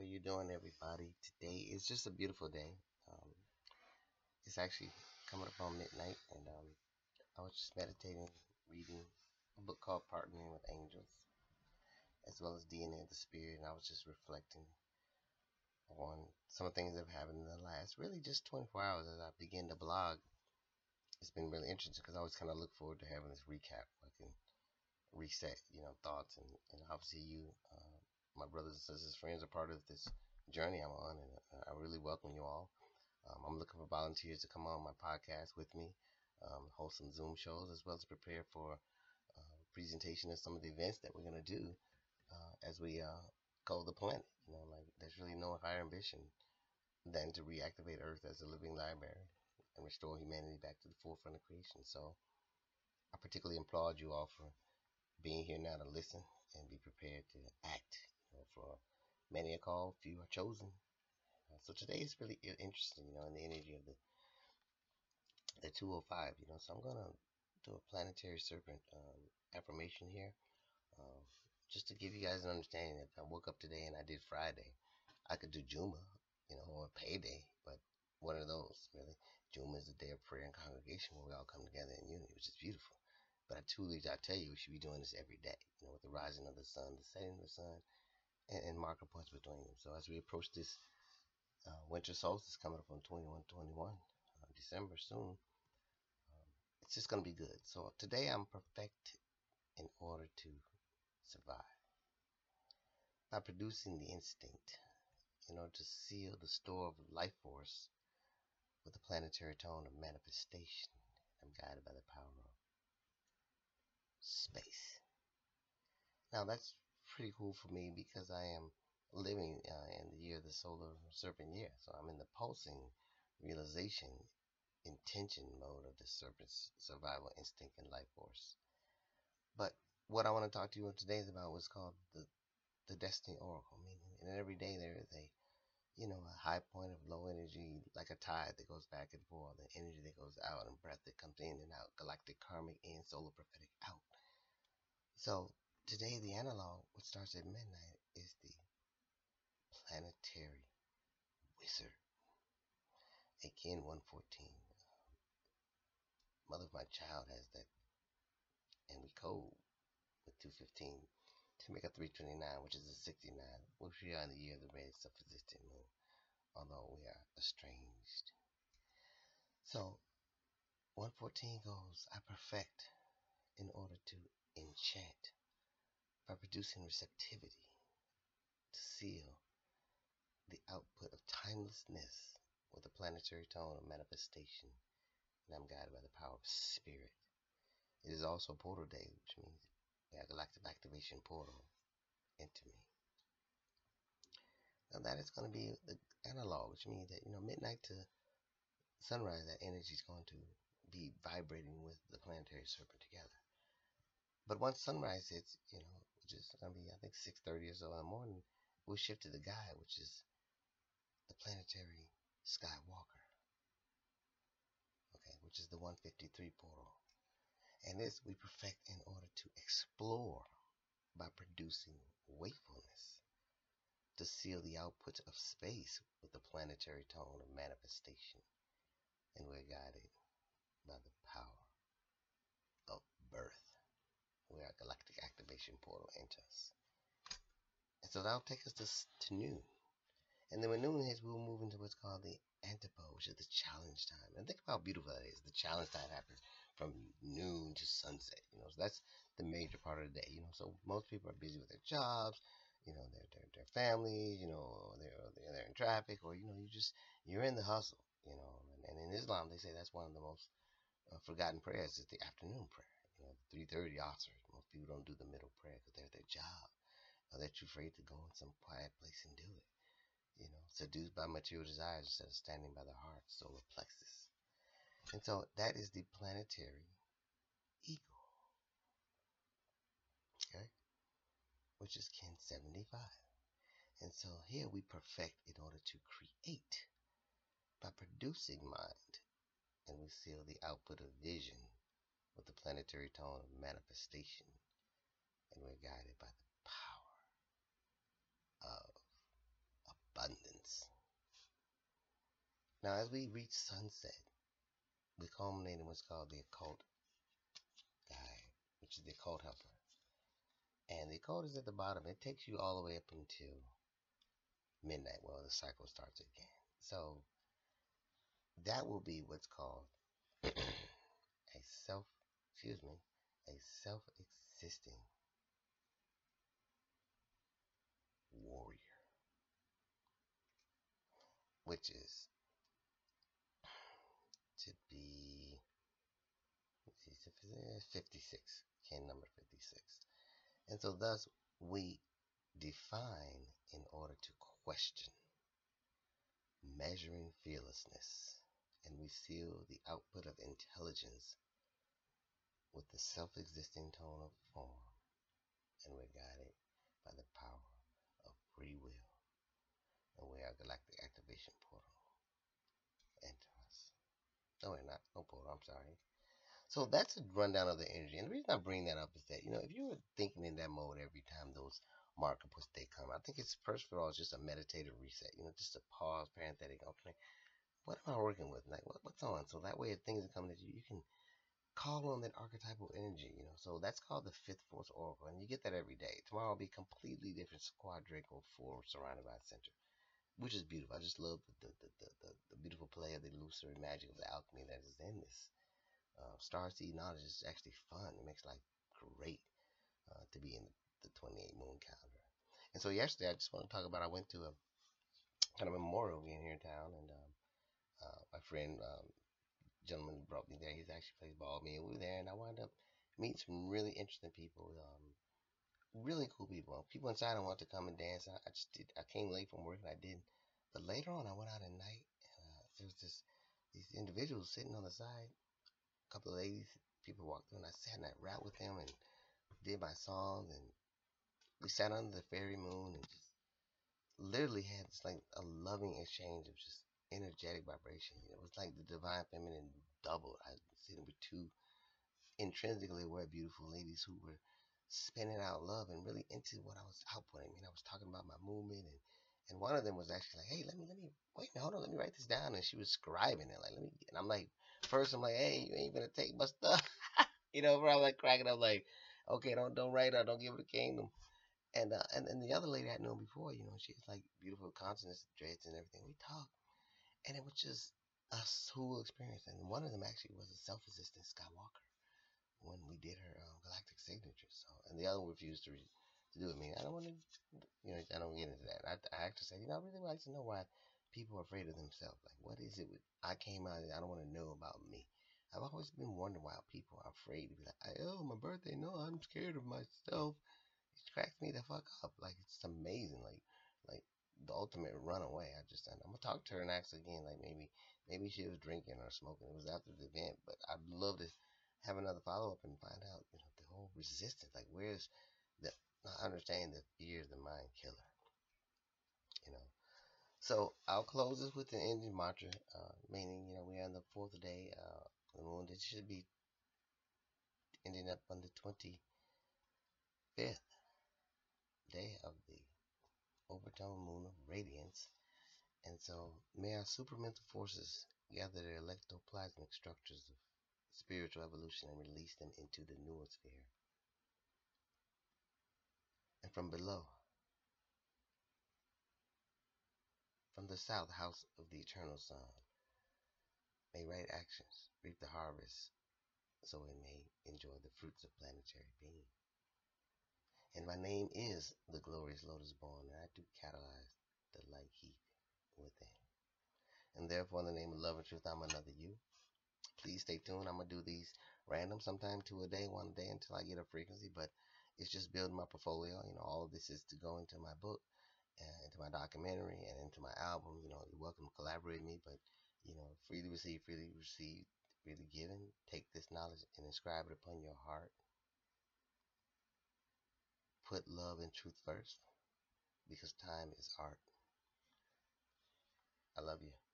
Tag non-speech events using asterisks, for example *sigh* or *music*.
are you doing, everybody? Today is just a beautiful day. Um, it's actually coming up on midnight, and um, I was just meditating, reading a book called Partnering with Angels, as well as DNA of the Spirit, and I was just reflecting on some of the things that have happened in the last really just 24 hours as I begin to blog. It's been really interesting because I always kind of look forward to having this recap. I can reset, you know, thoughts, and, and obviously you. Uh, my brothers and sisters, friends are part of this journey I'm on, and uh, I really welcome you all. Um, I'm looking for volunteers to come on my podcast with me, um, host some Zoom shows, as well as prepare for uh, presentation of some of the events that we're going to do uh, as we uh, go the planet. You know, like there's really no higher ambition than to reactivate Earth as a living library and restore humanity back to the forefront of creation. So I particularly applaud you all for being here now to listen and be prepared to act for many are called, few are chosen. Uh, so today is really interesting, you know, in the energy of the the 205, you know. So I'm gonna do a planetary serpent um, affirmation here, uh, just to give you guys an understanding. If I woke up today and I did Friday, I could do Juma, you know, or payday, but one of those really. Juma is a day of prayer and congregation where we all come together in unity, which is beautiful. But I truly, I tell you, we should be doing this every day. You know, with the rising of the sun, the setting of the sun, and, and marker points between them. So as we approach this uh, winter solstice coming up on 2121 uh, December soon, um, it's just going to be good. So today I'm perfect in order to survive by producing the instinct in order to seal the store of life force with the planetary tone of manifestation. I'm guided by the power of space. Now that's pretty cool for me because I am living uh, in the year of the solar serpent year. So I'm in the pulsing realization intention mode of the serpent's survival instinct and life force. But what I want to talk to you today is about what's called the the destiny oracle. Meaning, and every day there is a you know a high point of low energy, like a tide that goes back and forth, and energy that goes out, and breath that comes in and out, galactic karmic in, solar prophetic out. So Today, the analog, which starts at midnight, is the planetary wizard. Again, 114. Mother of my child has that, and we code with 215 to make a 329, which is a 69, which we are in the year of the red self-existent moon, although we are estranged. So, 114 goes, I perfect in order to enchant by producing receptivity to seal the output of timelessness with a planetary tone of manifestation, and I'm guided by the power of spirit. It is also portal day, which means a galactic activation portal into me. Now that is going to be the analog, which means that you know midnight to sunrise, that energy is going to be vibrating with the planetary serpent together. But once sunrise hits, you know, which is gonna be I think 6:30 or so in the morning, we'll shift to the guide, which is the planetary Skywalker. Okay, which is the 153 portal. And this we perfect in order to explore by producing wakefulness to seal the output of space with the planetary tone of manifestation. And we're guided by the power of birth We are galactic activation portal. And so that'll take us to, to noon. And then when noon hits, we'll move into what's called the antipode, which is the challenge time. And think about how beautiful that is. The challenge time happens from noon to sunset. You know, so that's the major part of the day. You know, so most people are busy with their jobs, you know, their their, their families, you know, they're, they're they're in traffic, or you know, you just you're in the hustle. You know, and, and in Islam they say that's one of the most uh, forgotten prayers is the afternoon prayer. You know, 3:30 officers. Most people don't do the middle prayer because they're at their job, or they're too afraid to go in some quiet place and do it. You know, seduced by material desires instead of standing by the heart, solar plexus. And so that is the planetary eagle. Okay? Which is kin 75. And so here we perfect in order to create by producing mind. And we seal the output of vision with the planetary tone of manifestation, and we're guided by the power of abundance. Now, as we reach sunset, we culminate in what's called the occult guide, which is the occult helper. And the occult is at the bottom. It takes you all the way up until midnight. Well, the cycle starts again. So that will be what's called *clears throat* a self, excuse me, a self-existing warrior, which is to be eh, 56, kin number 56. And so thus we define in order to question, measuring fearlessness, and we seal the output of intelligence with the self-existing tone of form, and we're guided by the power of free will, and we are galactic activation portal enter us. No, we're not. No portal. I'm sorry. So that's a rundown of the energy. And the reason I bring that up is that, you know, if you were thinking in that mode every time those marker puts they come, I think it's first of all, just a meditative reset, you know, just a pause, parenthetic, okay, what am I working with? Like, what, what's on? So that way, if things are coming at you, you can call on that archetypal energy, you know. So that's called the fifth force oracle, and you get that every day. Tomorrow will be completely different quadrangle four surrounded by center, which is beautiful. I just love the the, the, the, the beautiful play of the illusory magic of the alchemy that is in this. Uh, Star Seed knowledge is actually fun. It makes life great uh, to be in the 28 moon calendar. And so yesterday, I just want to talk about. I went to a kind of memorial here in town, and um, uh, my friend, um, gentleman brought me there. He's actually plays ball with me, we were there, and I wound up meeting some really interesting people. Um, really cool people. People inside I wanted to come and dance. I, I just did. I came late from work and I didn't. But later on, I went out at night and uh, there was this these individuals sitting on the side. A couple of ladies, people walked through, and I sat and I rap with them and did my songs, and we sat under the fairy moon and just literally had this like a loving exchange of just energetic vibration. It was like the divine feminine doubled. I sitting with two intrinsically aware, beautiful ladies who were spinning out love and really into what I was outputting. I mean, I was talking about my movement and and one of them was actually like, hey, let me let me wait, hold on, let me write this down. And she was scribing it like, let me. And I'm like, first I'm like, hey, you ain't gonna take my stuff, *laughs* you know. Bro, I'm like cracking up like, okay, don't don't write her, don't give her the kingdom. And uh, and and the other lady I would known before, you know, she's like beautiful consonants, dreads, and everything. We talked, and it was just a cool experience. And one of them actually was a self-existent Skywalker when we did her um, galactic signature. So, and the other one refused to, re- to do it. I mean, I don't want to, you know, I don't get into that. I, I actually say, you know, I really like to know why people are afraid of themselves. Like, what is it? With, I came out I don't want to know about me. I've always been wondering why people are afraid to be like, oh, my birthday. No, I'm scared of myself. It cracks me the fuck up. Like, it's amazing. Like the ultimate runaway. I just, I'm gonna talk to her next again. Like, maybe, maybe she was drinking or smoking. It was after the event, but I'd love to have another follow up and find out, you know, the whole resistance. Like, where's the not understanding the fear is the mind killer. You know. So I'll close this with the ending mantra, uh, meaning, you know, we're on the fourth day, uh, the moon. It should be ending up on the 25th day of the overtone moon of radiance. And so may our supramental forces gather their electroplasmic structures of spiritual evolution and release them into the noosphere. And from below, from the south house of the eternal sun, may right actions reap the harvest so it may enjoy the fruits of planetary being. And my name is the glorious lotus born, and I do catalyze the light heat within. And therefore, in the name of love and truth, I'm another you please stay tuned. I'm gonna do these random, sometime two a day, one day until I get a frequency. But it's just building my portfolio. You know, all of this is to go into my book, and into my documentary, and into my album. You know, you're welcome to collaborate with me, but you know, freely receive, freely receive, freely given. Take this knowledge and inscribe it upon your heart. Put love and truth first, because time is art. I love you.